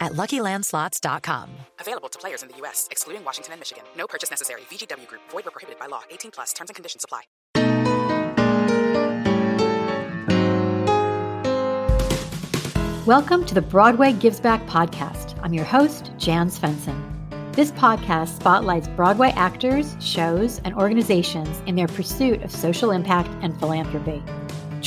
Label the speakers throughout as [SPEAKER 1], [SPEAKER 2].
[SPEAKER 1] at LuckyLandSlots.com.
[SPEAKER 2] Available to players in the U.S., excluding Washington and Michigan. No purchase necessary. VGW Group. Void where prohibited by law. 18 plus. Terms and conditions apply.
[SPEAKER 3] Welcome to the Broadway Gives Back podcast. I'm your host, Jan Svensson. This podcast spotlights Broadway actors, shows, and organizations in their pursuit of social impact and philanthropy.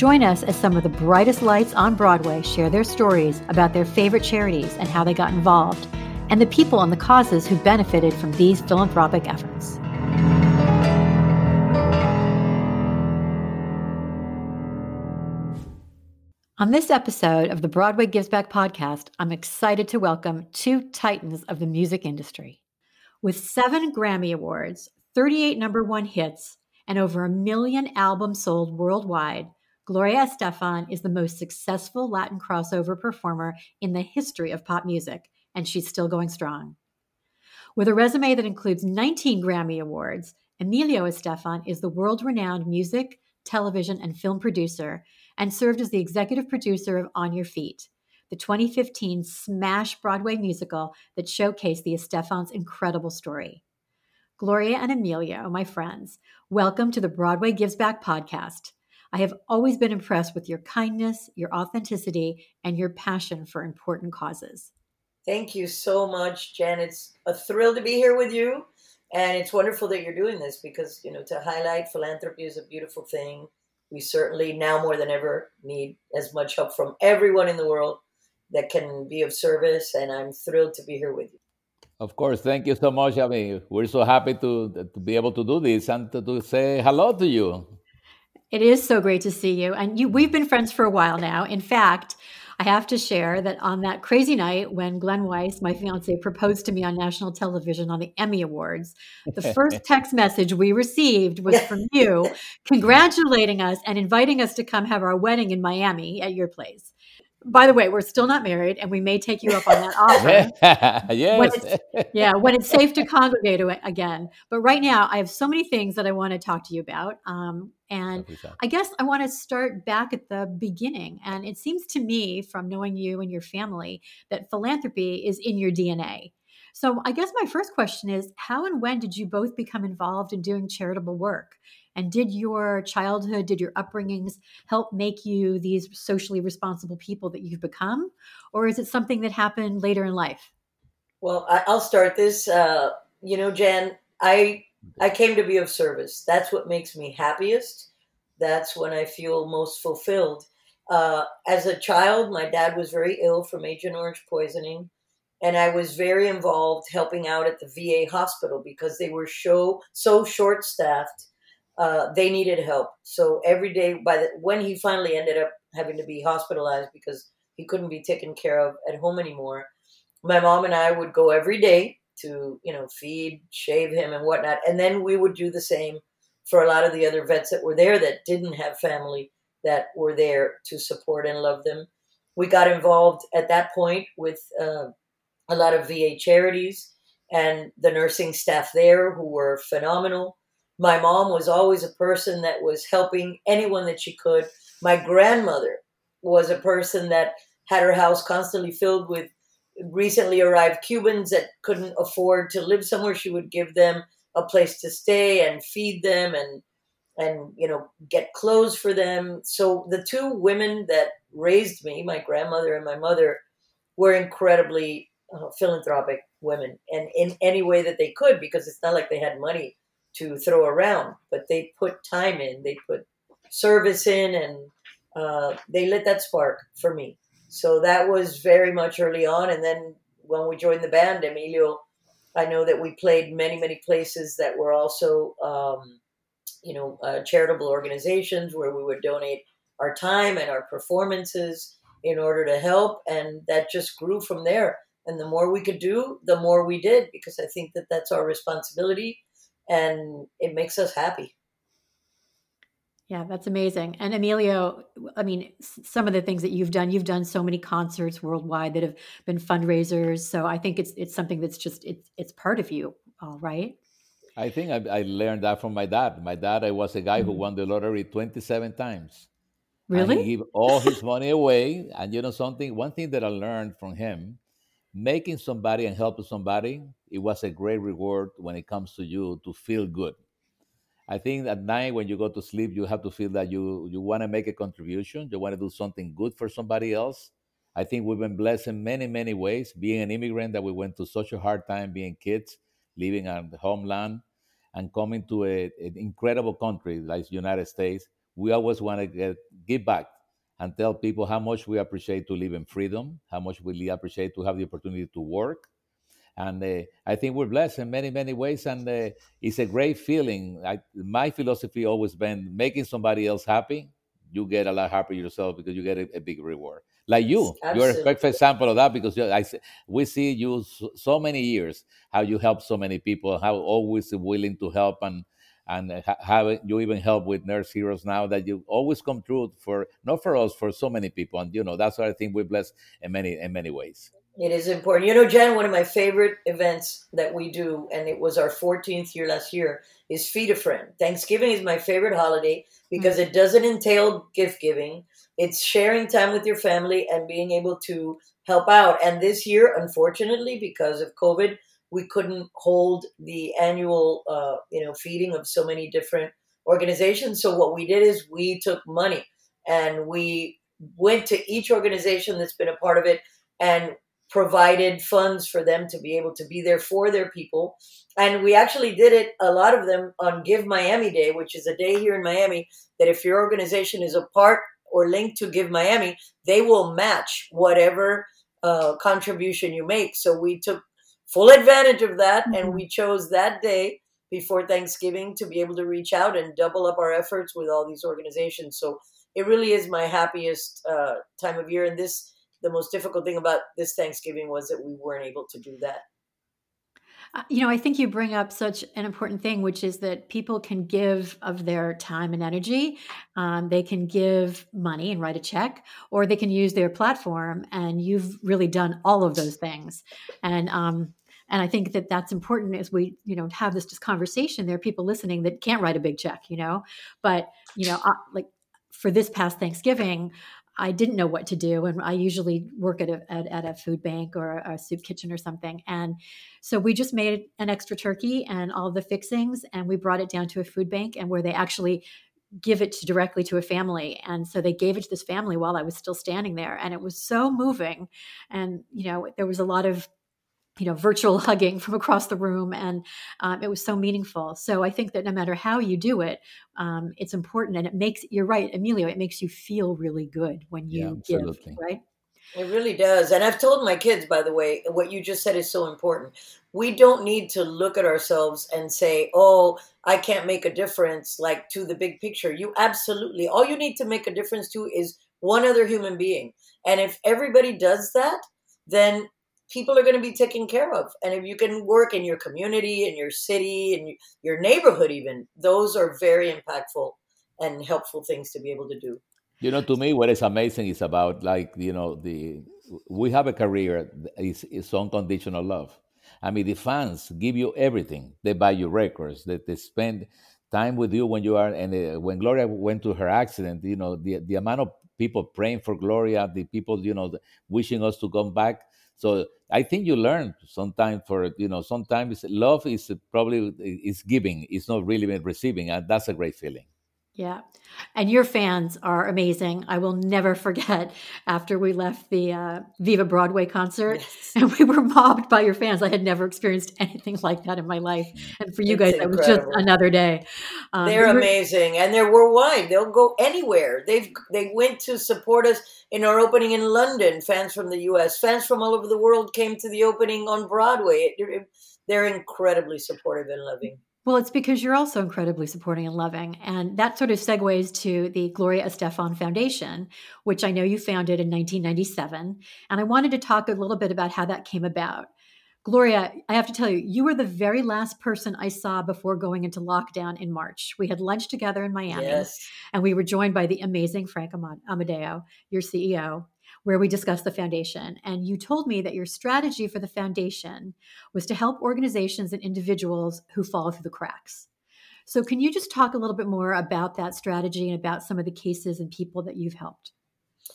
[SPEAKER 3] Join us as some of the brightest lights on Broadway share their stories about their favorite charities and how they got involved, and the people and the causes who benefited from these philanthropic efforts. On this episode of the Broadway Gives Back podcast, I'm excited to welcome two titans of the music industry. With seven Grammy Awards, 38 number one hits, and over a million albums sold worldwide, Gloria Estefan is the most successful Latin crossover performer in the history of pop music, and she's still going strong. With a resume that includes 19 Grammy Awards, Emilio Estefan is the world renowned music, television, and film producer and served as the executive producer of On Your Feet, the 2015 smash Broadway musical that showcased the Estefans' incredible story. Gloria and Emilio, my friends, welcome to the Broadway Gives Back podcast. I have always been impressed with your kindness, your authenticity, and your passion for important causes.
[SPEAKER 4] Thank you so much, Jen. It's a thrill to be here with you. And it's wonderful that you're doing this because, you know, to highlight philanthropy is a beautiful thing we certainly now more than ever need as much help from everyone in the world that can be of service and i'm thrilled to be here with you
[SPEAKER 5] of course thank you so much i mean we're so happy to to be able to do this and to, to say hello to you
[SPEAKER 3] it is so great to see you. And you we've been friends for a while now. In fact I have to share that on that crazy night when Glenn Weiss, my fiance, proposed to me on national television on the Emmy Awards, the first text message we received was from you congratulating us and inviting us to come have our wedding in Miami at your place. By the way, we're still not married, and we may take you up on that offer.
[SPEAKER 5] yes.
[SPEAKER 3] When yeah, when it's safe to congregate again. But right now, I have so many things that I want to talk to you about. Um, and I guess I want to start back at the beginning. And it seems to me, from knowing you and your family, that philanthropy is in your DNA. So I guess my first question is how and when did you both become involved in doing charitable work? And did your childhood, did your upbringings help make you these socially responsible people that you've become? Or is it something that happened later in life?
[SPEAKER 4] Well, I'll start this. Uh, you know, Jan, I I came to be of service. That's what makes me happiest. That's when I feel most fulfilled. Uh, as a child, my dad was very ill from Agent Orange poisoning, and I was very involved helping out at the VA hospital because they were so so short staffed uh, they needed help. So every day, by the, when he finally ended up having to be hospitalized because he couldn't be taken care of at home anymore, my mom and I would go every day to you know feed, shave him, and whatnot, and then we would do the same for a lot of the other vets that were there that didn't have family that were there to support and love them. We got involved at that point with uh, a lot of VA charities and the nursing staff there who were phenomenal my mom was always a person that was helping anyone that she could. My grandmother was a person that had her house constantly filled with recently arrived Cubans that couldn't afford to live somewhere. She would give them a place to stay and feed them and and you know get clothes for them. So the two women that raised me, my grandmother and my mother, were incredibly uh, philanthropic. women and in any way that they could because it's not like they had money to throw around, but they put time in, they put service in, and uh, they lit that spark for me. So that was very much early on. And then when we joined the band, Emilio, I know that we played many, many places that were also, um, you know, uh, charitable organizations where we would donate our time and our performances in order to help. And that just grew from there. And the more we could do, the more we did, because I think that that's our responsibility and it makes us happy.
[SPEAKER 3] Yeah, that's amazing. And Emilio, I mean, some of the things that you've done, you've done so many concerts worldwide that have been fundraisers. So I think it's it's something that's just it's it's part of you, all right.
[SPEAKER 5] I think I, I learned that from my dad. My dad, I was a guy mm-hmm. who won the lottery twenty-seven times.
[SPEAKER 3] Really?
[SPEAKER 5] And he gave all his money away. And you know something? One thing that I learned from him, making somebody and helping somebody, it was a great reward when it comes to you to feel good. I think at night when you go to sleep, you have to feel that you you want to make a contribution. You want to do something good for somebody else. I think we've been blessed in many many ways. Being an immigrant, that we went to such a hard time being kids, living the homeland, and coming to a, an incredible country like the United States. We always want to get give back and tell people how much we appreciate to live in freedom, how much we appreciate to have the opportunity to work, and uh, I think we're blessed in many, many ways. And uh, it's a great feeling. I, my philosophy always been making somebody else happy. You get a lot happier yourself because you get a, a big reward. Like you, Absolutely. you're a perfect example of that because I, we see you so, so many years how you help so many people, how always willing to help and and how you even help with nurse heroes now that you always come through for not for us for so many people and you know that's what i think we're blessed in many in many ways
[SPEAKER 4] it is important. You know, Jen, one of my favorite events that we do, and it was our 14th year last year, is Feed a Friend. Thanksgiving is my favorite holiday because mm-hmm. it doesn't entail gift giving. It's sharing time with your family and being able to help out. And this year, unfortunately, because of COVID, we couldn't hold the annual, uh, you know, feeding of so many different organizations. So what we did is we took money and we went to each organization that's been a part of it and provided funds for them to be able to be there for their people. And we actually did it, a lot of them, on Give Miami Day, which is a day here in Miami that if your organization is a part or linked to Give Miami, they will match whatever uh, contribution you make. So we took full advantage of that mm-hmm. and we chose that day before Thanksgiving to be able to reach out and double up our efforts with all these organizations. So it really is my happiest uh, time of year. And this the most difficult thing about this Thanksgiving was that we weren't able to do that.
[SPEAKER 3] Uh, you know, I think you bring up such an important thing, which is that people can give of their time and energy. Um, they can give money and write a check, or they can use their platform. And you've really done all of those things. And um, and I think that that's important as we you know have this conversation. There are people listening that can't write a big check, you know, but you know, uh, like for this past Thanksgiving, I didn't know what to do. And I usually work at a, at, at a food bank or a, a, soup kitchen or something. And so we just made an extra turkey and all the fixings, and we brought it down to a food bank and where they actually give it to, directly to a family. And so they gave it to this family while I was still standing there. And it was so moving. And, you know, there was a lot of you know virtual hugging from across the room and um, it was so meaningful. So i think that no matter how you do it um, it's important and it makes you're right emilio it makes you feel really good when you yeah, give right?
[SPEAKER 4] It really does and i've told my kids by the way what you just said is so important. We don't need to look at ourselves and say oh i can't make a difference like to the big picture. You absolutely all you need to make a difference to is one other human being and if everybody does that then people are going to be taken care of. And if you can work in your community, in your city, in your neighborhood, even, those are very impactful and helpful things to be able to do.
[SPEAKER 5] You know, to me, what is amazing is about like, you know, the we have a career is, is unconditional love. I mean, the fans give you everything. They buy you records. They, they spend time with you when you are. And when Gloria went to her accident, you know, the the amount of people praying for Gloria, the people, you know, wishing us to come back. So I think you learn sometimes for you know sometimes love is probably is giving, it's not really receiving, and that's a great feeling.
[SPEAKER 3] Yeah. And your fans are amazing. I will never forget after we left the uh, Viva Broadway concert yes. and we were mobbed by your fans. I had never experienced anything like that in my life. And for you it's guys, incredible. that was just another day.
[SPEAKER 4] Um, they're amazing and they're worldwide. They'll go anywhere. They've, they went to support us in our opening in London. Fans from the US, fans from all over the world came to the opening on Broadway. It, it, they're incredibly supportive and loving.
[SPEAKER 3] Well, it's because you're also incredibly supporting and loving. And that sort of segues to the Gloria Estefan Foundation, which I know you founded in 1997. And I wanted to talk a little bit about how that came about. Gloria, I have to tell you, you were the very last person I saw before going into lockdown in March. We had lunch together in Miami, yes. and we were joined by the amazing Frank Amadeo, your CEO where we discussed the foundation. And you told me that your strategy for the foundation was to help organizations and individuals who fall through the cracks. So, can you just talk a little bit more about that strategy and about some of the cases and people that you've helped?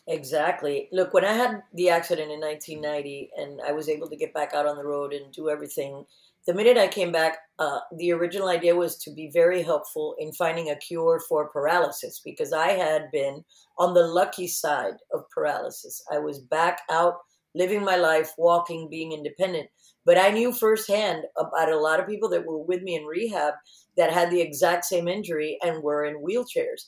[SPEAKER 4] Exactly. Look, when I had the accident in 1990 and I was able to get back out on the road and do everything the minute I came back, uh, the original idea was to be very helpful in finding a cure for paralysis because I had been on the lucky side of paralysis. I was back out living my life, walking, being independent. But I knew firsthand about a lot of people that were with me in rehab that had the exact same injury and were in wheelchairs.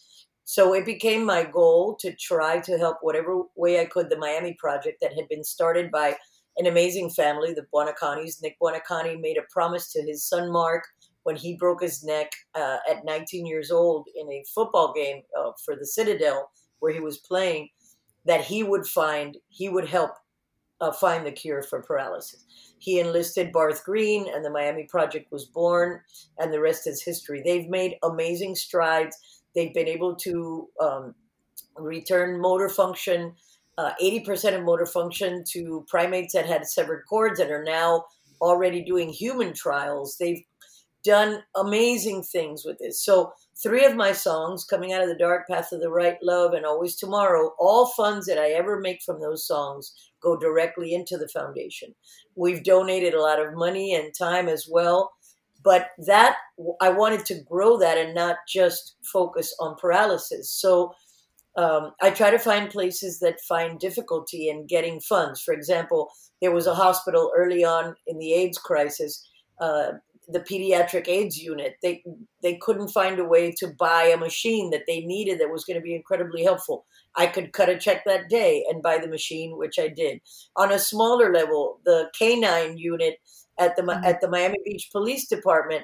[SPEAKER 4] So it became my goal to try to help whatever way I could the Miami project that had been started by an amazing family, the Buonicontis. Nick Buoniconti made a promise to his son Mark when he broke his neck uh, at 19 years old in a football game uh, for the Citadel where he was playing that he would find, he would help uh, find the cure for paralysis. He enlisted Barth Green, and the Miami Project was born, and the rest is history. They've made amazing strides. They've been able to um, return motor function uh, 80% of motor function to primates that had severed cords and are now already doing human trials. They've done amazing things with this. So, three of my songs, Coming Out of the Dark, Path of the Right, Love, and Always Tomorrow, all funds that I ever make from those songs go directly into the foundation. We've donated a lot of money and time as well. But that, I wanted to grow that and not just focus on paralysis. So, um, I try to find places that find difficulty in getting funds. For example, there was a hospital early on in the AIDS crisis, uh, the pediatric AIDS unit. They they couldn't find a way to buy a machine that they needed that was going to be incredibly helpful. I could cut a check that day and buy the machine, which I did. On a smaller level, the canine unit at the mm-hmm. at the Miami Beach Police Department,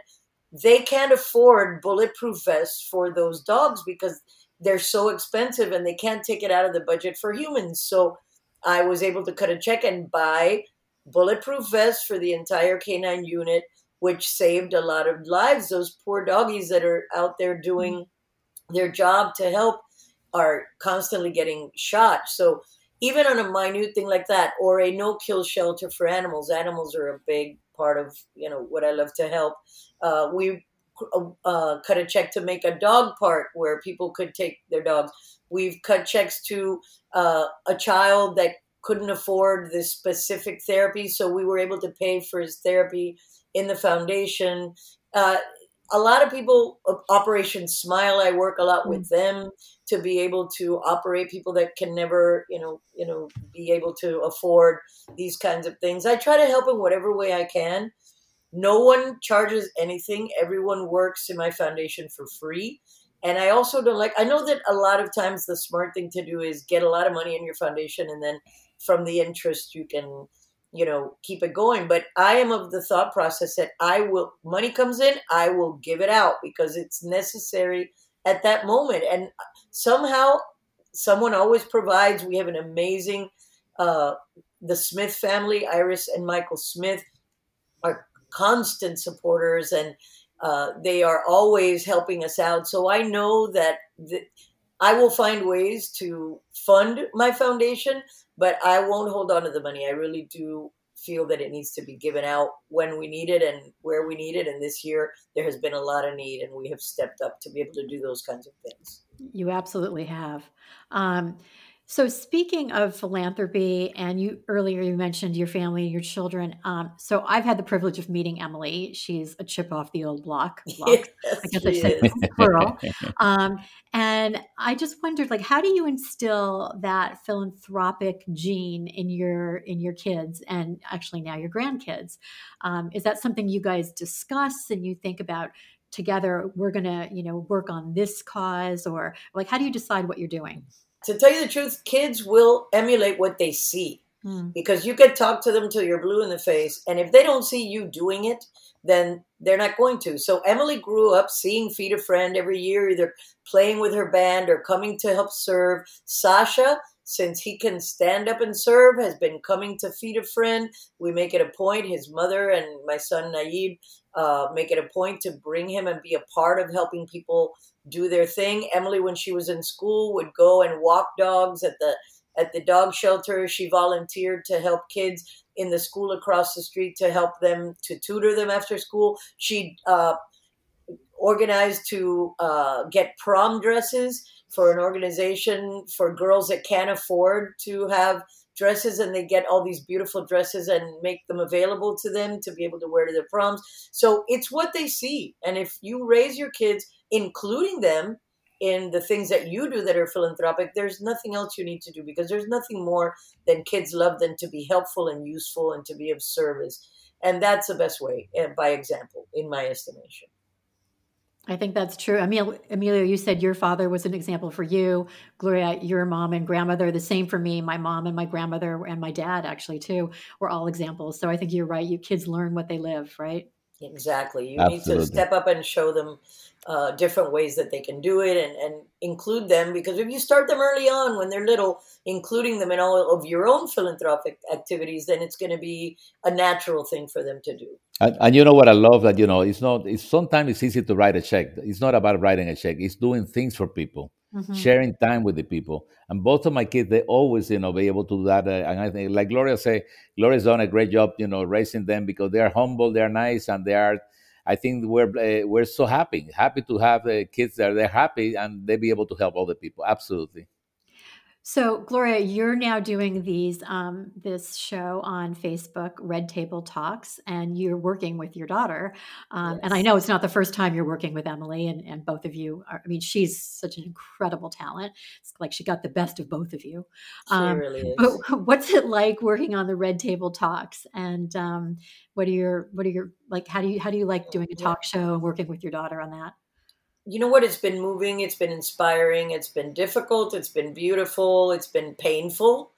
[SPEAKER 4] they can't afford bulletproof vests for those dogs because they're so expensive and they can't take it out of the budget for humans. So I was able to cut a check and buy bulletproof vests for the entire canine unit, which saved a lot of lives. Those poor doggies that are out there doing their job to help are constantly getting shot. So even on a minute thing like that, or a no kill shelter for animals, animals are a big part of you know what I love to help. Uh, we uh, cut a check to make a dog park where people could take their dogs. We've cut checks to uh, a child that couldn't afford this specific therapy, so we were able to pay for his therapy in the foundation. Uh, a lot of people, Operation Smile, I work a lot with mm. them to be able to operate people that can never, you know, you know, be able to afford these kinds of things. I try to help in whatever way I can. No one charges anything. Everyone works in my foundation for free. And I also don't like, I know that a lot of times the smart thing to do is get a lot of money in your foundation and then from the interest you can, you know, keep it going. But I am of the thought process that I will, money comes in, I will give it out because it's necessary at that moment. And somehow someone always provides. We have an amazing, uh, the Smith family, Iris and Michael Smith, are constant supporters and uh, they are always helping us out. So I know that th- I will find ways to fund my foundation, but I won't hold on to the money. I really do feel that it needs to be given out when we need it and where we need it. And this year, there has been a lot of need, and we have stepped up to be able to do those kinds of things.
[SPEAKER 3] You absolutely have. Um, So speaking of philanthropy, and you earlier you mentioned your family and your children. Um, so I've had the privilege of meeting Emily. She's a chip off the old block. block.
[SPEAKER 4] Yes,
[SPEAKER 3] I guess I said
[SPEAKER 4] is.
[SPEAKER 3] plural. Um, and I just wondered, like, how do you instill that philanthropic gene in your in your kids and actually now your grandkids? Um, is that something you guys discuss and you think about together? We're gonna, you know, work on this cause, or like, how do you decide what you're doing?
[SPEAKER 4] To tell you the truth, kids will emulate what they see
[SPEAKER 3] Hmm.
[SPEAKER 4] because you can talk to them till you're blue in the face, and if they don't see you doing it, then they're not going to. So Emily grew up seeing Feed a Friend every year, either playing with her band or coming to help serve. Sasha, since he can stand up and serve, has been coming to Feed a Friend. We make it a point. His mother and my son Nayib uh, make it a point to bring him and be a part of helping people do their thing. Emily, when she was in school, would go and walk dogs at the at the dog shelter. She volunteered to help kids in the school across the street to help them to tutor them after school. She uh, organized to uh, get prom dresses for an organization for girls that can't afford to have dresses and they get all these beautiful dresses and make them available to them to be able to wear to their proms. So it's what they see. And if you raise your kids, including them in the things that you do that are philanthropic, there's nothing else you need to do because there's nothing more than kids love than to be helpful and useful and to be of service. And that's the best way, eh, by example, in my estimation.
[SPEAKER 3] I think that's true. Emil, Emilio, you said your father was an example for you. Gloria, your mom and grandmother, the same for me. My mom and my grandmother and my dad, actually, too, were all examples. So I think you're right. You kids learn what they live, right?
[SPEAKER 4] Exactly. You need to step up and show them uh, different ways that they can do it and, and include them because if you start them early on when they're little, including them in all of your own philanthropic activities, then it's going to be a natural thing for them to do.
[SPEAKER 5] And, and you know what I love that you know it's not. It's sometimes it's easy to write a check. It's not about writing a check. It's doing things for people,
[SPEAKER 3] Mhm.
[SPEAKER 5] sharing time with the people. And both of my kids, they always you know be able to do that. Uh, and I think, like Gloria say, Gloria's done a great job, you know, raising them because they are humble, they are nice, and they are. I think we're uh, we're so happy, happy to have uh, kids that they're happy and they be able to help other people. Absolutely.
[SPEAKER 3] So, Gloria, you're now doing these um, this show on Facebook, Red Table Talks, and you're working with your daughter. Um, And I know it's not the first time you're working with Emily, and, and both of you are. I mean, she's such an incredible talent. It's like she got the best of both of you.
[SPEAKER 4] She
[SPEAKER 3] Um,
[SPEAKER 4] really is.
[SPEAKER 3] But what's it like working on the Red Table Talks? And um, what are your what are your like? How do you how do you like doing a talk show and working with your daughter on that?
[SPEAKER 4] You know what? It's been moving. It's been inspiring. It's been difficult. It's been beautiful. It's been painful.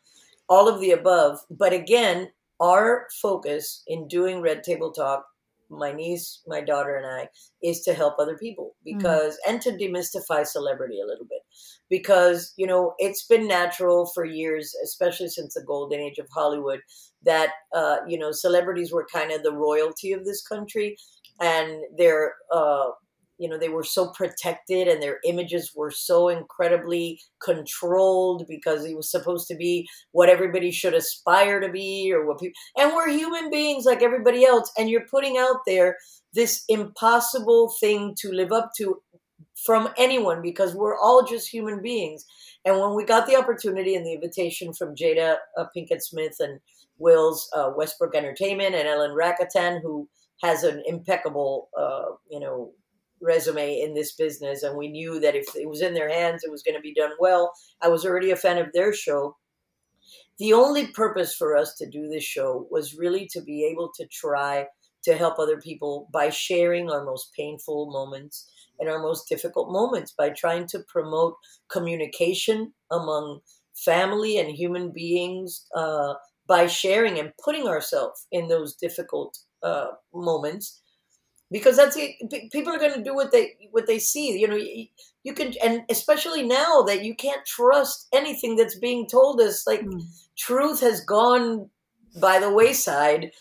[SPEAKER 4] All of the above. But again, our focus in doing Red Table Talk, my niece, my daughter, and I, is to help other people because, and to demystify celebrity a little bit. Because, you know, it's been natural for years, especially since the golden age of Hollywood, that, uh, you know, celebrities were kind of the royalty of this country and they're, uh, you know they were so protected and their images were so incredibly controlled because it was supposed to be what everybody should aspire to be or what people and we're human beings like everybody else and you're putting out there this impossible thing to live up to from anyone because we're all just human beings. And when we got the opportunity and the invitation from jada uh, pinkett smith and will's uh, westbrook entertainment and ellen rakieten who has an impeccable uh, you know resume in this business and we knew that if it was in their hands it was going to be done well. I was already a fan of their show. The only purpose for us to do this show was really to be able to try to help other people by sharing our most painful moments and our most difficult moments by trying to promote communication among family and human beings uh, by sharing and putting ourselves in those difficult uh, moments because that's it. People are going to do what they what they see you know you, you can and especially now that you can't trust anything that's being told us like
[SPEAKER 3] Mm.
[SPEAKER 4] truth has gone by the wayside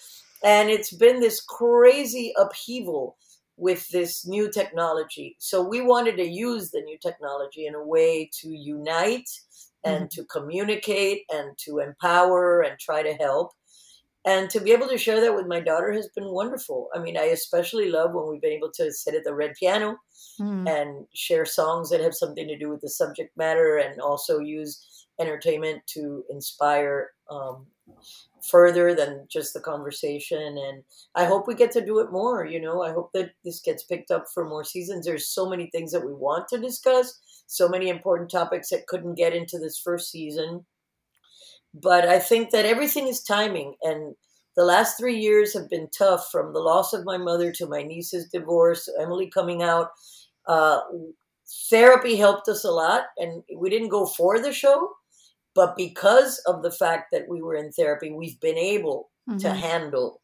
[SPEAKER 4] and it's been this crazy upheaval with this new technology so we wanted to use the new technology in a way to unite and to communicate and to empower and try to help and to be able to share that with my daughter has been wonderful. I mean, I especially love when we've been able to sit at the red piano
[SPEAKER 3] Mm.
[SPEAKER 4] and share songs that have something to do with the subject matter and also use entertainment to inspire um, further than just the conversation. And I hope we get to do it more. You know, I hope that this gets picked up for more seasons. There's so many things that we want to discuss, so many important topics that couldn't get into this first season. But I think that everything is timing. And the last three years have been tough from the loss of my mother to my niece's divorce, Emily coming out. Uh, therapy helped us a lot, and we didn't go for the show but because of the fact that we were in therapy, we've been able mm-hmm. to handle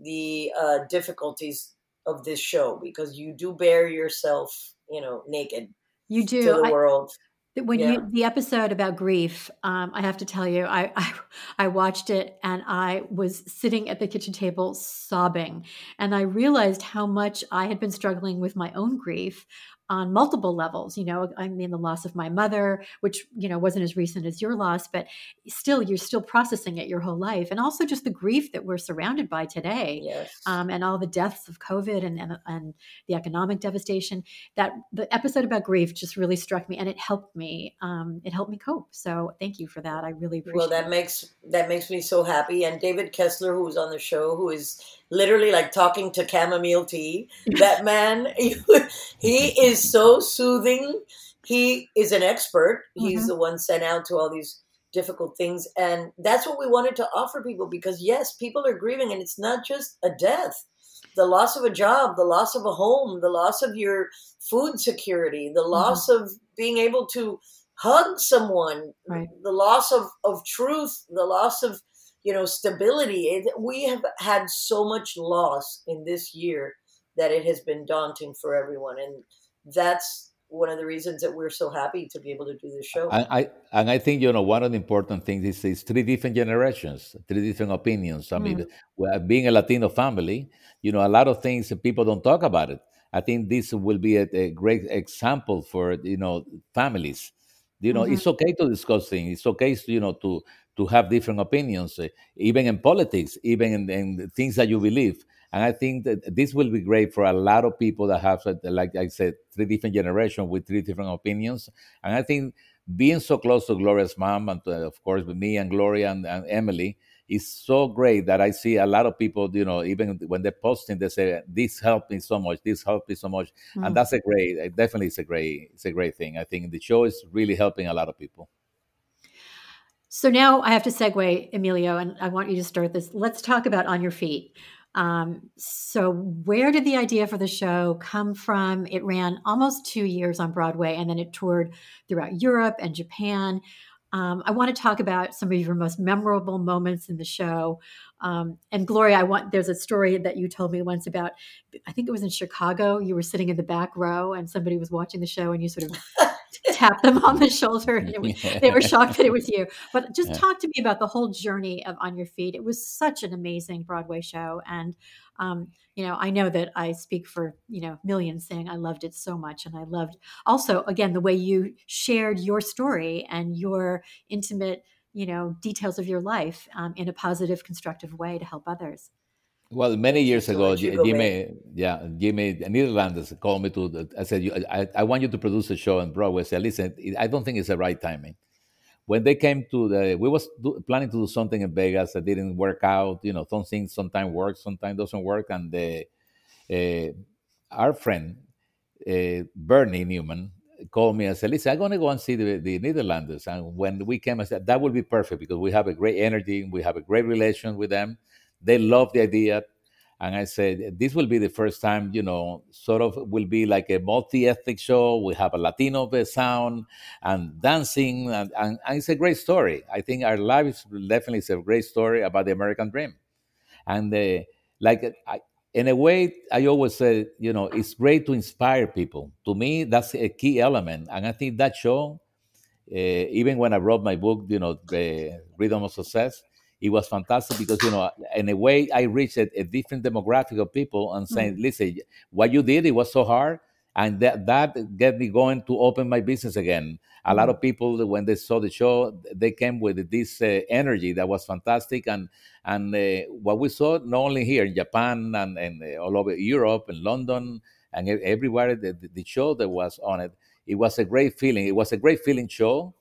[SPEAKER 4] the uh, difficulties of this show because you do bear yourself, you know, naked.
[SPEAKER 3] You do
[SPEAKER 4] to the I, world.
[SPEAKER 3] When yeah. you the episode about grief, um, I have to tell you, I, I I watched it and I was sitting at the kitchen table sobbing, and I realized how much I had been struggling with my own grief on multiple levels. You know, I mean, the loss of my mother, which, you know, wasn't as recent as your loss, but still, you're still processing it your whole life. And also just the grief that we're surrounded by today
[SPEAKER 4] yes.
[SPEAKER 3] um, and all the deaths of COVID and, and, and, the economic devastation. That the episode about grief just really struck me and it helped me. Um, it helped me cope. So thank you for that. I really appreciate
[SPEAKER 4] Well, that
[SPEAKER 3] it.
[SPEAKER 4] makes, that makes me so happy. And David Kessler, who was on the show, who is literally like talking to chamomile tea. That man, he is so soothing. He is an expert. He's mm-hmm. the one sent out to all these difficult things. And that's what we wanted to offer people because, yes, people are grieving, and it's not just a death. The loss of a job, the loss of a home, the loss of your food security, the mm-hmm. loss mm-hmm. of being able to hug someone,
[SPEAKER 3] right.
[SPEAKER 4] the loss of, of truth, the loss of you know stability we have had so much loss in this year that it has been daunting for everyone and that's one of the reasons that we're so happy to be able to do this show.
[SPEAKER 5] And I and I think you know one of the important things is, is three different generations, three different opinions. I mm. mean, being a Latino family, you know, a lot of things people don't talk about it. I think this will be a, a great example for you know families. You know, mm-hmm. it's okay to discuss things. It's okay, to, you know, to to have different opinions, uh, even in politics, even in, in, things that you believe. And I think that this will be great for a lot of people that have, like I said, three different generations with three different opinions. And I think being so close to Gloria's mom, and to, of course with me and Gloria and, and, Emily, is so great that I see a lot of people, you know, even when they're posting, they say, "This helped me so much. This helped me so much," mm-hmm. and that's a great, definitely, it's a great, it's a great thing. I think the show is really helping a lot of people.
[SPEAKER 3] So now I have to segue, Emilio, and I want you to start this. Let's talk about On Your Feet. Um, so, where did the idea for the show come from? It ran almost two years on Broadway and then it toured throughout Europe and Japan. Um, I want to talk about some of your most memorable moments in the show. Um, and Gloria, I want there's a story that you told me once about. I think it was in Chicago. You were sitting in the back row, and somebody was watching the show, and you sort of tap them on the shoulder and was, they were shocked that it was you. But just yeah. talk to me about the whole journey of on your feet. It was such an amazing broadway show and um, you know i know that i speak for you know millions saying i loved it so much and i loved also again the way you shared your story and your intimate you know details of your life um, in a positive constructive way to help others
[SPEAKER 5] well, many years ago, Jimmy, yeah, Jimmy Nederlander called me to. I said, I, I want you to produce a show on Broadway. I said, listen, I don't think it's the right timing. When they came to the, we was do, planning to do something in Vegas that didn't work out. You know, some things sometimes work, sometimes doesn't work. And the, uh, our friend uh, Bernie Newman called me and said, listen, I'm going to go and see the, the Nederlanders. And when we came, I said, that will be perfect because we have a great energy, and we have a great relation with them they love the idea. And I said, this will be the first time, you know, sort of will be like a multi ethnic show. We have a Latino sound and dancing. And, and, and, it's a great story. I think our life is definitely is a great story about the American dream. And like, I, in a way, I always say, you know, it's great to inspire people. To me, that's a key element. And I think that show, uh, even when I wrote my book, you know, the Rhythm of Success, it was fantastic because you know in a way i reached a, a different demographic of people and saying mm-hmm. listen what you did it was so hard and that that get me going to open my business again a lot of people when they saw the show they came with this uh, energy that was fantastic and and uh, what we saw not only here in japan and, and uh, all over europe and london and everywhere the, the show that was on it it was a great feeling it was a great feeling show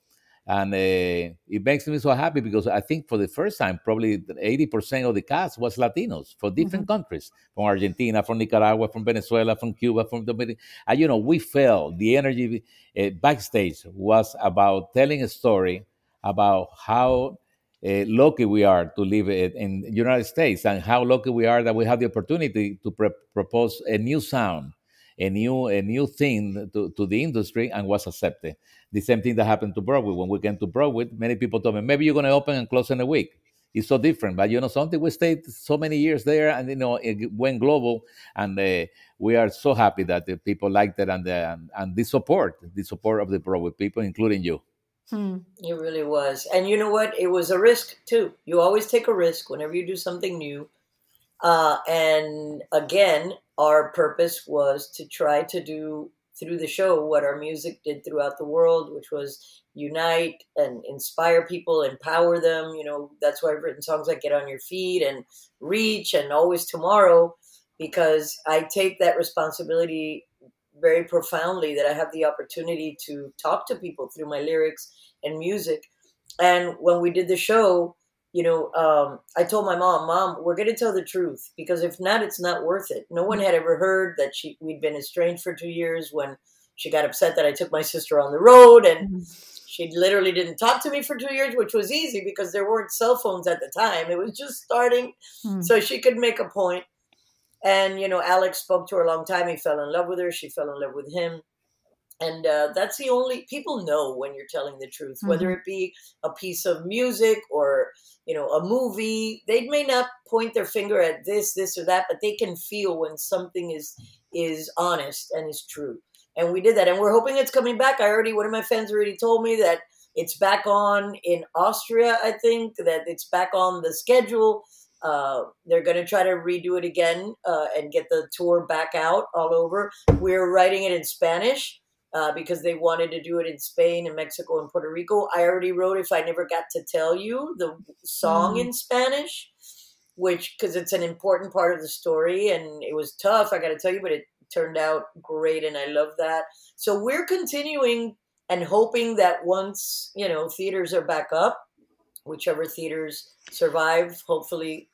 [SPEAKER 5] and uh, it makes me so happy because I think for the first time, probably 80% of the cast was Latinos for different mm-hmm. countries, from Argentina, from Nicaragua, from Venezuela, from Cuba, from the and you know we felt the energy uh, backstage was about telling a story about how uh, lucky we are to live in the United States and how lucky we are that we have the opportunity to pre- propose a new sound a new a new thing to, to the industry and was accepted. The same thing that happened to Broadway. When we came to Broadway, many people told me, maybe you're going to open and close in a week. It's so different, but you know something. We stayed so many years there, and you know it went global, and uh, we are so happy that the people liked it and the and, and the support, the support of the Broadway people, including you.
[SPEAKER 4] Hmm. It really was, and you know what? It was a risk too. You always take a risk whenever you do something new. Uh, and again, our purpose was to try to do through the show what our music did throughout the world, which was unite and inspire people, empower them. You know, that's why I've written songs like Get on Your Feet and Reach and Always Tomorrow, because I take that responsibility very profoundly that I have the opportunity to talk to people through my lyrics and music. And when we did the show, you know, um, I told my mom, Mom, we're going to tell the truth because if not, it's not worth it. No one had ever heard that she we'd been estranged for two years when she got upset that I took my sister on the road and mm-hmm. she literally didn't talk to me for two years, which was easy because there weren't cell phones at the time. It was just starting, mm. so she could make a point. And you know, Alex spoke to her a long time. He fell in love with her. She fell in love with him and uh, that's the only people know when you're telling the truth mm-hmm. whether it be a piece of music or you know a movie they may not point their finger at this this or that but they can feel when something is is honest and is true and we did that and we're hoping it's coming back i already one of my fans already told me that it's back on in austria i think that it's back on the schedule uh, they're going to try to redo it again uh, and get the tour back out all over. We're writing it in Spanish uh, because they wanted to do it in Spain and Mexico and Puerto Rico. I already wrote If I Never Got to Tell You, the song mm. in Spanish, which, because it's an important part of the story and it was tough, I got to tell you, but it turned out great and I love that. So we're continuing and hoping that once, you know, theaters are back up, whichever theaters survive, hopefully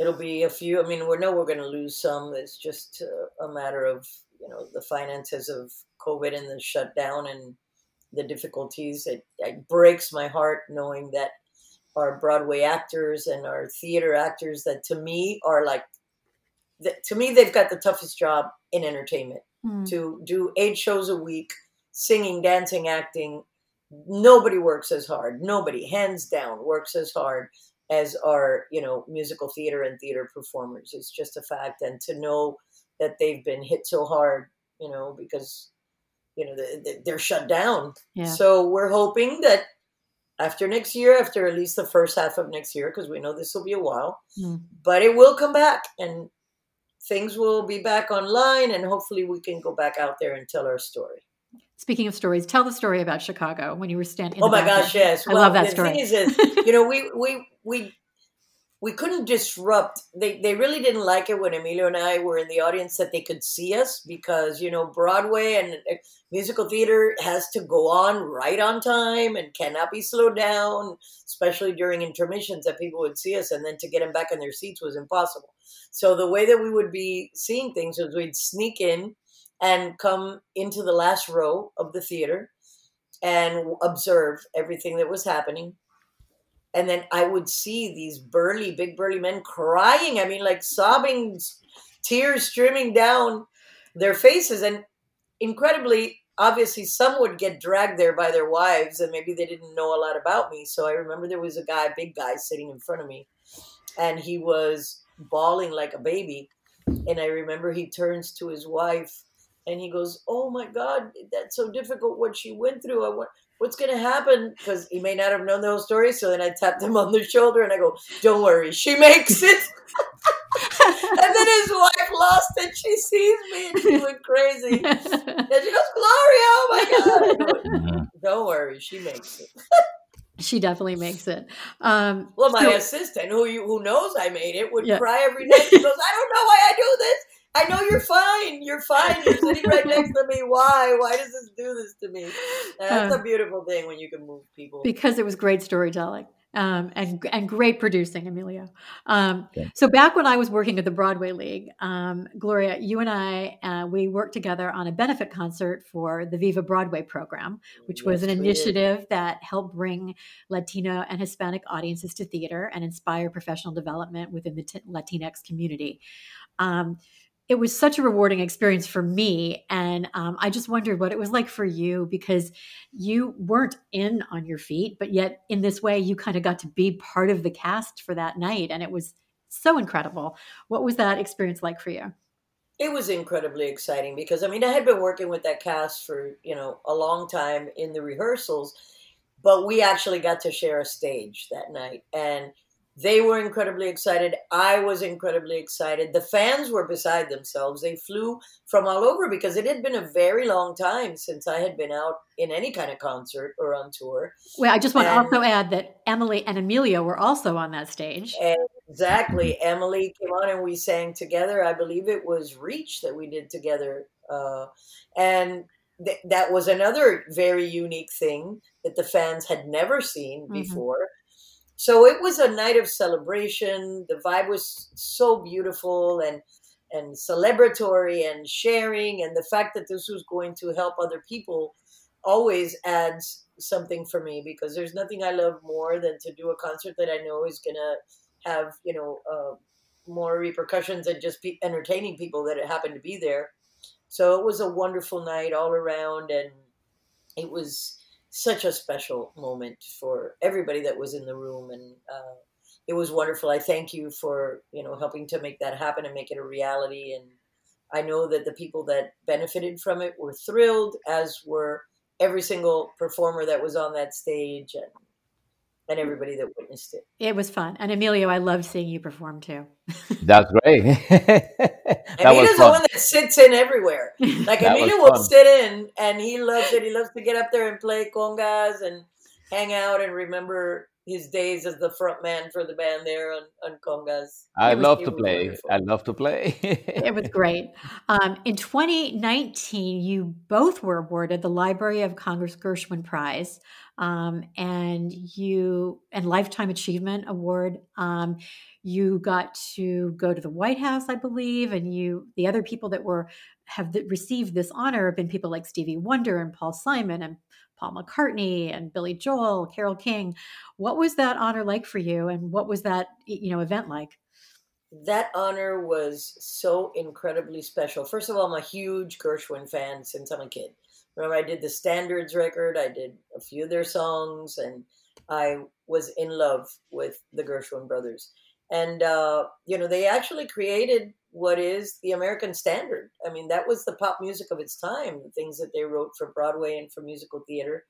[SPEAKER 4] it'll be a few. I mean, we know we're going to lose some. It's just uh, a matter of, you know, the finances of COVID and the shutdown and the difficulties. It, it breaks my heart knowing that our Broadway actors and our theater actors that to me are like, to me, they've got the toughest job in entertainment mm. to do eight shows a week, singing, dancing, acting. Nobody works as hard. Nobody, hands down, works as hard as our, you know, musical theater and theater performers. It's just a fact. And to know that they've been hit so hard, you know, because you know they're shut down. Yeah. So we're hoping that after next year, after at least the first half of next year, because we know this will be a while, mm. but it will come back and things will be back online, and hopefully we can go back out there and tell our story.
[SPEAKER 3] Speaking of stories, tell the story about Chicago when you were standing.
[SPEAKER 4] Oh my gosh, yes!
[SPEAKER 3] I well, love that the story.
[SPEAKER 4] Thing is, is you know, we we we we couldn't disrupt they, they really didn't like it when emilio and i were in the audience that they could see us because you know broadway and uh, musical theater has to go on right on time and cannot be slowed down especially during intermissions that people would see us and then to get them back in their seats was impossible so the way that we would be seeing things was we'd sneak in and come into the last row of the theater and observe everything that was happening and then I would see these burly, big burly men crying. I mean, like sobbing, tears streaming down their faces, and incredibly, obviously, some would get dragged there by their wives, and maybe they didn't know a lot about me. So I remember there was a guy, a big guy, sitting in front of me, and he was bawling like a baby. And I remember he turns to his wife and he goes, "Oh my God, that's so difficult what she went through. I want, what's going to happen? Because he may not have known the whole story. So then I tapped him on the shoulder and I go, don't worry, she makes it. and then his wife lost it. She sees me and she went crazy. And she goes, Gloria, oh my God. Go, don't worry, she makes it.
[SPEAKER 3] She definitely makes it. Um,
[SPEAKER 4] well, my so, assistant, who you, who knows I made it, would yeah. cry every night. She goes, "I don't know why I do this." I know you're fine. You're fine. You're sitting right next to me. Why? Why does this do this to me? That's
[SPEAKER 3] Uh,
[SPEAKER 4] a beautiful thing when you can move people.
[SPEAKER 3] because it was great storytelling um, and and great producing, Emilio. Um,
[SPEAKER 5] Okay.
[SPEAKER 3] So back when I was working at the Broadway League, um, Gloria, you and I uh, we worked together on a benefit concert for the Viva Broadway program, which was an
[SPEAKER 4] we did.
[SPEAKER 3] initiative that helped bring Latino and Hispanic audiences to theater and inspire professional development within the t- Latinx community. It was such a rewarding experience for me. And um, I just wondered what it was like for you because you weren't in on your feet, but yet in this way, you kind of got to be part of the cast for that night. And it was so incredible. What was that experience like for you?
[SPEAKER 4] it was incredibly exciting because I mean I had been working with that cast for you know a long time in the rehearsals, but we actually got to share a stage that night, and they were incredibly excited. I was incredibly excited. The fans were beside themselves. They flew from all over because it had been a very long time since I had been out in any kind of concert or on tour.
[SPEAKER 3] Well, I just want to also add that Emily and Amelia were also on that stage.
[SPEAKER 4] Exactly. Emily came on and we sang together. I believe it was Reach that we did together. Uh, and th- that was another very unique thing that the fans had never seen
[SPEAKER 3] Mhm.
[SPEAKER 4] before. So it was a night of celebration. The vibe was so beautiful and and celebratory and sharing and the fact that this was going to help other people always adds something for me because there's nothing I love more than to do a concert that I know is going to have you know uh, more repercussions than just be entertaining people that happen to be there. So it was a wonderful night all around, and it was such a special moment for everybody that was in the room, and uh, it was wonderful. I thank you for you know helping to make that happen and make it a reality, and I know that the people that benefited from it were thrilled, as were every single performer that was on that stage, and and everybody that witnessed it.
[SPEAKER 3] It was fun. And Emilio, I loved seeing you perform too.
[SPEAKER 5] That's great. that was
[SPEAKER 4] Emilio's the one that sits in everywhere. Like
[SPEAKER 5] That
[SPEAKER 4] Emilio will
[SPEAKER 5] fun.
[SPEAKER 4] sit in, and he loves it. He loves to get up there and play congas and hang out and remember his days as the front man for the band there on, on congas.
[SPEAKER 5] I
[SPEAKER 4] was-
[SPEAKER 5] love to play.
[SPEAKER 4] wonderful.
[SPEAKER 5] I love to play.
[SPEAKER 3] it was great. Um, in 2019, you both were awarded the Library of Congress Gershwin Prize um, and you and Lifetime Achievement Award. Um, you got to go to the White House, I believe, and you the other people that were have received this honor have been people like Stevie Wonder and Paul Simon and Paul McCartney and Billy Joel, Carole King. What was that honor like for you, and what was that you know event like?
[SPEAKER 4] that honor was so incredibly special. First of all, I'm a huge Gershwin fan since I'm a kid. Remember, I did the Standards record, I did a few of their songs, and I was in love with the Gershwin brothers. And, uh, you know, they actually created what is the American standard. I mean, that was the pop music of its time, the things that they wrote for Broadway and for musical theater.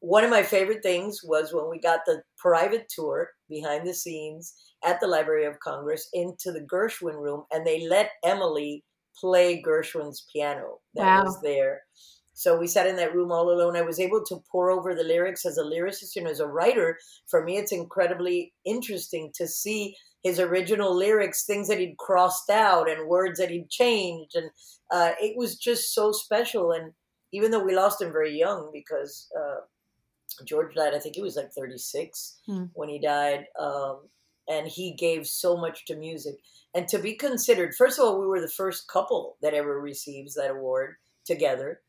[SPEAKER 4] One of my favorite things was when we got the private tour behind the scenes at the Library of Congress into the Gershwin room, and they let Emily play Gershwin's piano that
[SPEAKER 3] Wow.
[SPEAKER 4] was there. So we sat in that room all alone. I was able to pour over the lyrics as a lyricist, you know, as a writer. For me, it's incredibly interesting to see his original lyrics, things that he'd crossed out and words that he'd changed, and uh, it was just so special. And even though we lost him very young, because uh, George died, I think he was like 36
[SPEAKER 3] Hmm.
[SPEAKER 4] when he died. Um, and he gave so much to music. And to be considered, first of all, we were the first couple that ever receives that award together,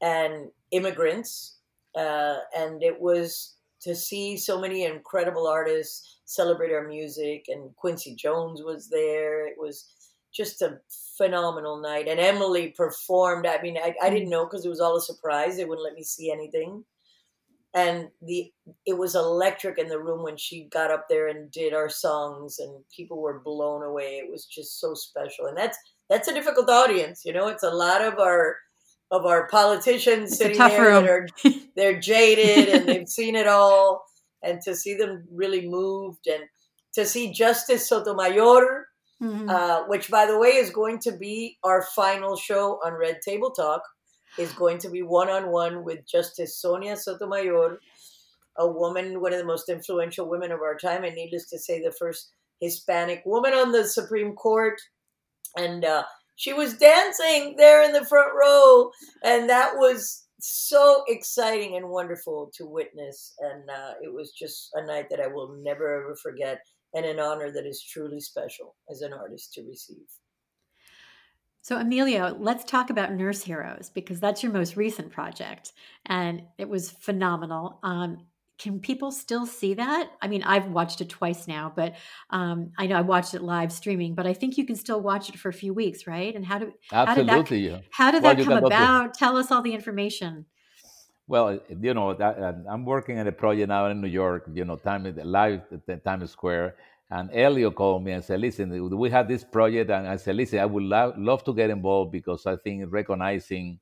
[SPEAKER 4] and immigrants. Uh, and it was to see so many incredible artists celebrate our music, and Quincy Jones was there. It was just a phenomenal night. And Emily performed. I mean, I, I didn't know because it was all a surprise. They wouldn't let me see anything and the it was electric in the room when she got up there and did our songs and people were blown away it was just so special and that's that's a difficult audience you know it's a lot of our of our politicians
[SPEAKER 3] It's
[SPEAKER 4] sitting there
[SPEAKER 3] room.
[SPEAKER 4] that are they're jaded and they've seen it all and to see them really moved and to see justice sotomayor
[SPEAKER 3] Mhm.
[SPEAKER 4] uh, which by the way is going to be our final show on red table talk is going to be one-on-one with justice sonia sotomayor a woman one of the most influential women of our time and needless to say the first hispanic woman on the supreme court and uh, she was dancing there in the front row, and that was so exciting and wonderful to witness. And uh, it was just a night that I will never ever forget, and an honor that is truly special as an artist to receive.
[SPEAKER 3] So, Emilio, let's talk about Nurse Heroes because that's your most recent project, and it was phenomenal. Um, can people still see that? I mean, I've watched it twice now, but um, I know I watched it live streaming. But I think you can still watch it for a few weeks, right? And how do
[SPEAKER 5] absolutely
[SPEAKER 3] how did that, how did that come
[SPEAKER 5] to-
[SPEAKER 3] about? Tell us all the information.
[SPEAKER 5] Well, you know, that, uh, I'm working on a project now in New York, you know, time live at the Times Square. And Elio called me and said, listen, we have this project. And I said, listen, I would lo- love to get involved because I think recognizing,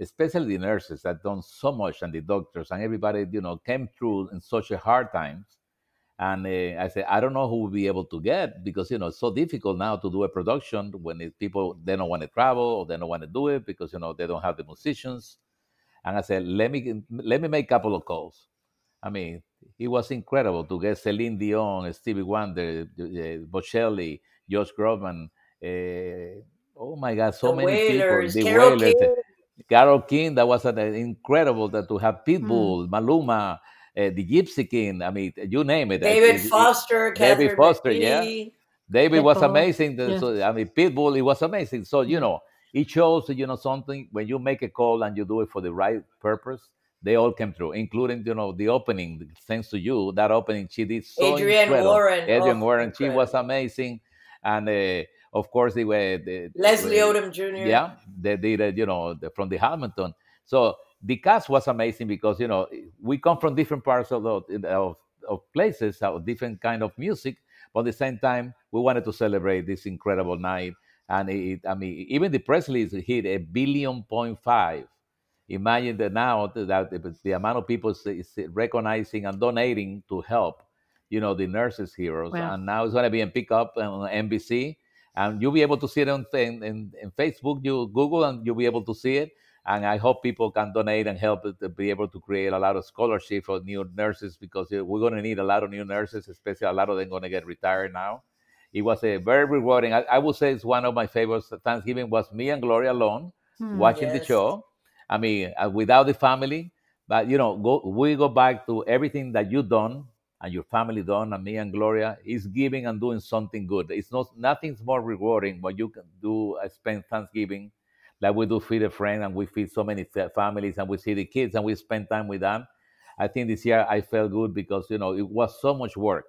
[SPEAKER 5] especially the nurses that done so much and the doctors and everybody, you know, came through in such a hard times. And uh, I said, I don't know who will be able to get because, you know, it's so difficult now to do a production when people, they don't want to travel or they don't want to do it because, you know, they don't have the musicians and I said, let me let me make a couple of calls. I mean, it was incredible to get Celine Dion, Stevie Wonder, uh, Bocelli, Josh Groban. Uh, oh my God, so
[SPEAKER 4] The
[SPEAKER 5] many
[SPEAKER 4] Wailers,
[SPEAKER 5] people. The
[SPEAKER 4] Carole
[SPEAKER 5] Wailers,
[SPEAKER 4] King.
[SPEAKER 5] Carole King. That was an, incredible that to have
[SPEAKER 4] Hmm.
[SPEAKER 5] Pitbull, Maluma, uh, the Gypsy King. I mean, you name it.
[SPEAKER 4] David
[SPEAKER 5] It- it-
[SPEAKER 4] Foster,
[SPEAKER 5] David
[SPEAKER 4] Catherine
[SPEAKER 5] Foster, yeah.
[SPEAKER 4] McPhee.
[SPEAKER 5] David was amazing.
[SPEAKER 3] Yeah.
[SPEAKER 5] So, I mean, Pitbull, it was amazing. So, you know, it shows, you know, something when you make a call and you do it for the right purpose, they all came through, including, you know, the opening. Thanks to you, that opening, she did so
[SPEAKER 4] Adrienne
[SPEAKER 5] incredible.
[SPEAKER 4] Warren,
[SPEAKER 5] Adrienne
[SPEAKER 4] oh,
[SPEAKER 5] Warren, she was amazing. And, uh, of course, they were... The,
[SPEAKER 4] Leslie
[SPEAKER 5] the-
[SPEAKER 4] Odom Jr.
[SPEAKER 5] Yeah, they did it, you know, the, from the Hamilton. So the cast was amazing because, you know, we come from different parts of, the, of, of places, of different kind of music, but at the same time, we wanted to celebrate this incredible night. And it, I mean, even the Presleys hit a billion point five. Imagine that now that the, the amount of people is, is recognizing and donating to help, you know, the nurses heroes.
[SPEAKER 3] Wow.
[SPEAKER 5] And now it's going to be in pickup on NBC, and you'll be able to see it on in, in, in Facebook. You Google and you'll be able to see it. And I hope people can donate and help to be able to create a lot of scholarship for new nurses because uh, we're going to need a lot of new nurses, especially a lot of them going to get retired now. It was a very rewarding. I, I would say it's one of my favorites. Thanksgiving was me and Gloria alone
[SPEAKER 3] Hmm.
[SPEAKER 5] watching the show. I mean, uh, without the family, but you know, go, we go back to everything that you done and your family done, and me and Gloria is giving and doing something good. It's not nothing's more rewarding when you can do uh, spend Thanksgiving like we do feed a friend and we feed so many fa- families and we see the kids and we spend time with them. I think this year I felt good because you know it was so much work,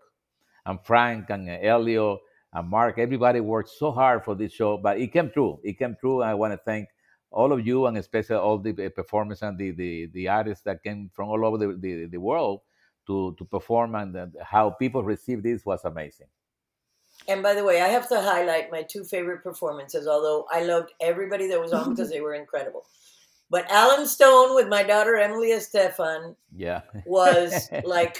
[SPEAKER 5] and Frank and Elio and Mark, everybody worked so hard for this show, but it came true. It came true. I want to thank all of you and especially all the uh, performers and the, the, the artists that came from all over the, the, the world to, to perform and uh, how people received this was amazing.
[SPEAKER 4] And by the way, I have to highlight my two favorite performances, although I loved everybody that was on because they were incredible. But Alan Stone with my daughter Emily Estefan
[SPEAKER 5] Yeah.
[SPEAKER 4] was like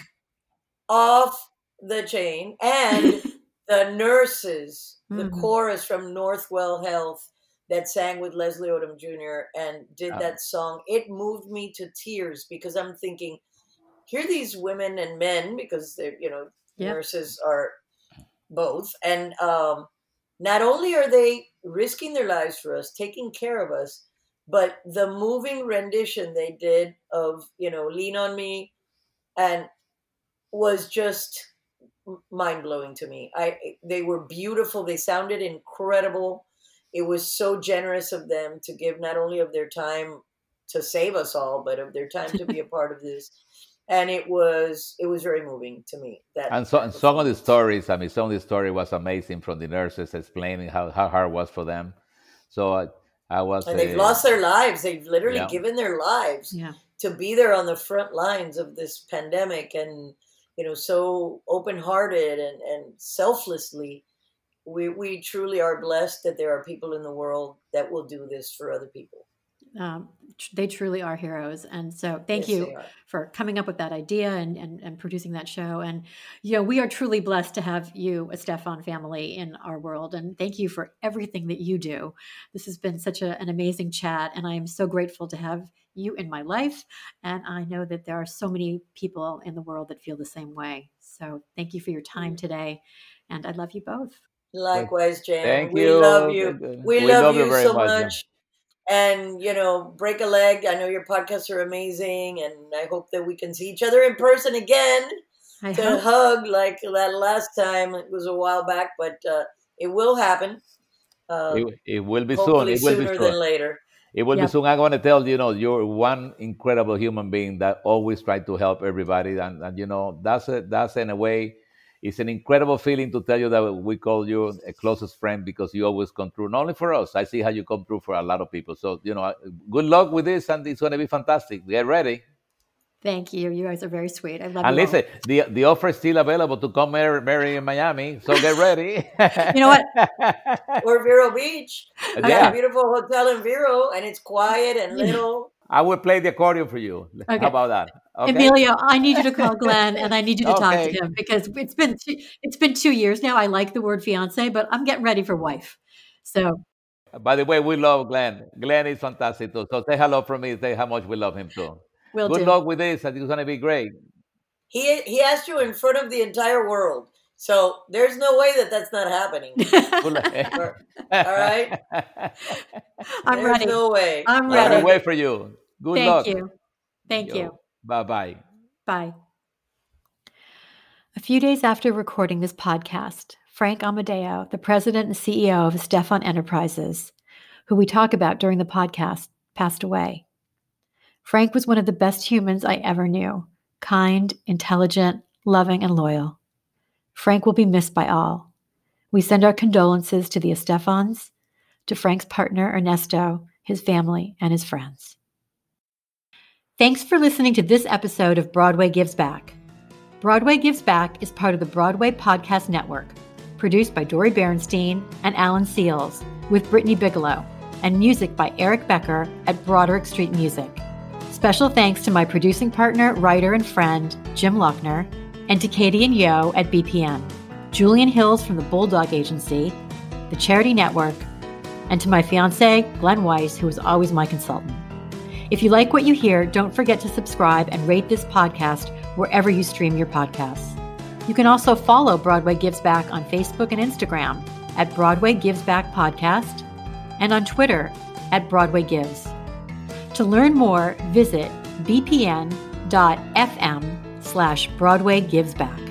[SPEAKER 4] off the chain. And the nurses, the
[SPEAKER 3] Mhm.
[SPEAKER 4] chorus from Northwell Health that sang with Leslie Odom Jr. and did
[SPEAKER 5] Ah.
[SPEAKER 4] that song, it moved me to tears because I'm thinking, here these women and men, because they're, you know,
[SPEAKER 3] Yep.
[SPEAKER 4] nurses are both. And um, not only are they risking their lives for us, taking care of us, but the moving rendition they did of, you know, Lean on Me and was just mind blowing to me. I they were beautiful. They sounded incredible. It was so generous of them to give not only of their time to save us all, but of their time to be a part of this. And it was it was very moving to me. That
[SPEAKER 5] And so, and some of the stories, I mean, some of the story was amazing from the nurses explaining how, how hard it was for them. So I, I was.
[SPEAKER 4] and they've
[SPEAKER 5] uh,
[SPEAKER 4] lost their lives. They've literally
[SPEAKER 5] Yeah.
[SPEAKER 4] given their lives
[SPEAKER 3] Yeah.
[SPEAKER 4] to be there on the front lines of this pandemic and you know so open-hearted and, and selflessly we we truly are blessed that there are people in the world that will do this for other people
[SPEAKER 3] Um, tr- they truly are heroes. And so thank
[SPEAKER 4] Yes,
[SPEAKER 3] you for coming up with that idea and, and, and producing that show. And, you know, we are truly blessed to have you, Estefan family in our world. And thank you for everything that you do. This has been such a, an amazing chat. And I am so grateful to have you in my life. And I know that there are so many people in the world that feel the same way. So thank you for your time today. And I love you both.
[SPEAKER 4] Likewise, Jan.
[SPEAKER 5] Thank
[SPEAKER 4] we
[SPEAKER 5] you.
[SPEAKER 4] love you. We,
[SPEAKER 5] We
[SPEAKER 4] love,
[SPEAKER 5] love you
[SPEAKER 4] you
[SPEAKER 5] very
[SPEAKER 4] so
[SPEAKER 5] much,
[SPEAKER 4] much. And you know, break a leg. I know your podcasts are amazing, and I hope that we can see each other in person again
[SPEAKER 3] I
[SPEAKER 4] to
[SPEAKER 3] hope.
[SPEAKER 4] hug like that last time. It was a while back, but uh, it will happen. Uh,
[SPEAKER 5] It, it will be soon. It will be
[SPEAKER 4] sooner
[SPEAKER 5] soon.
[SPEAKER 4] than later.
[SPEAKER 5] It will
[SPEAKER 3] Yep.
[SPEAKER 5] be soon. I want to tell you, you know, you're one incredible human being that always try to help everybody, and, and you know that's a, that's in a way, it's an incredible feeling to tell you that we call you a closest friend because you always come through. Not only for us, I see how you come through for a lot of people. So you know, good luck with this, and it's going to be fantastic. Get ready.
[SPEAKER 3] Thank you. You guys are very sweet. I love
[SPEAKER 5] And
[SPEAKER 3] you. all.
[SPEAKER 5] listen, the the offer is still available to come marry, marry in Miami. So get ready.
[SPEAKER 3] You know what?
[SPEAKER 4] Or Vero Beach. We got
[SPEAKER 5] yeah,
[SPEAKER 4] a beautiful hotel in Vero, and it's quiet and little.
[SPEAKER 5] I will play the accordion for you.
[SPEAKER 3] Okay.
[SPEAKER 5] How about that? Okay.
[SPEAKER 3] Emilio, I need you to call Glenn and I need you to talk to him because it's been two, it's been two years now. I like the word fiance, but I'm getting ready for wife. So
[SPEAKER 5] By the way, we love Glenn. Glenn is fantastic too. So say hello from me. Say how much we love him too.
[SPEAKER 3] we'll
[SPEAKER 5] Good
[SPEAKER 3] do.
[SPEAKER 5] luck with this. and It's going to be great.
[SPEAKER 4] He he asked you in front of the entire world, so there's no way that that's not happening. All right.
[SPEAKER 3] I'm
[SPEAKER 4] there's
[SPEAKER 3] ready.
[SPEAKER 4] no way.
[SPEAKER 3] I'm
[SPEAKER 5] We're
[SPEAKER 3] ready.
[SPEAKER 5] gonna wait for you. Good
[SPEAKER 3] Thank
[SPEAKER 5] luck.
[SPEAKER 3] you. Thank you.
[SPEAKER 5] Bye bye.
[SPEAKER 3] Bye. A few days after recording this podcast, Frank Amadeo, the president and CEO of Estefan Enterprises, who we talk about during the podcast, passed away. Frank was one of the best humans I ever knew kind, intelligent, loving, and loyal. Frank will be missed by all. We send our condolences to the Estefans, to Frank's partner, Ernesto, his family, and his friends. Thanks for listening to this episode of Broadway Gives Back. Broadway Gives Back is part of the Broadway Podcast Network, produced by Dori Berinstein and Alan Seales, with Brittany Bigelow, and music by Eric Becker at Broderick Street Music. Special thanks to my producing partner, writer, and friend, Jim Lochner, and to Katie and Yo at BPN, Julian Hills from the Bulldog Agency, the Charity Network, and to my fiance, Glenn Weiss, who is always my consultant. If you like what you hear, don't forget to subscribe and rate this podcast wherever you stream your podcasts. You can also follow Broadway Gives Back on Facebook and Instagram at Broadway Gives Back Podcast and on Twitter at Broadway Gives. To learn more, visit bpn.fm slash Broadway Gives Back.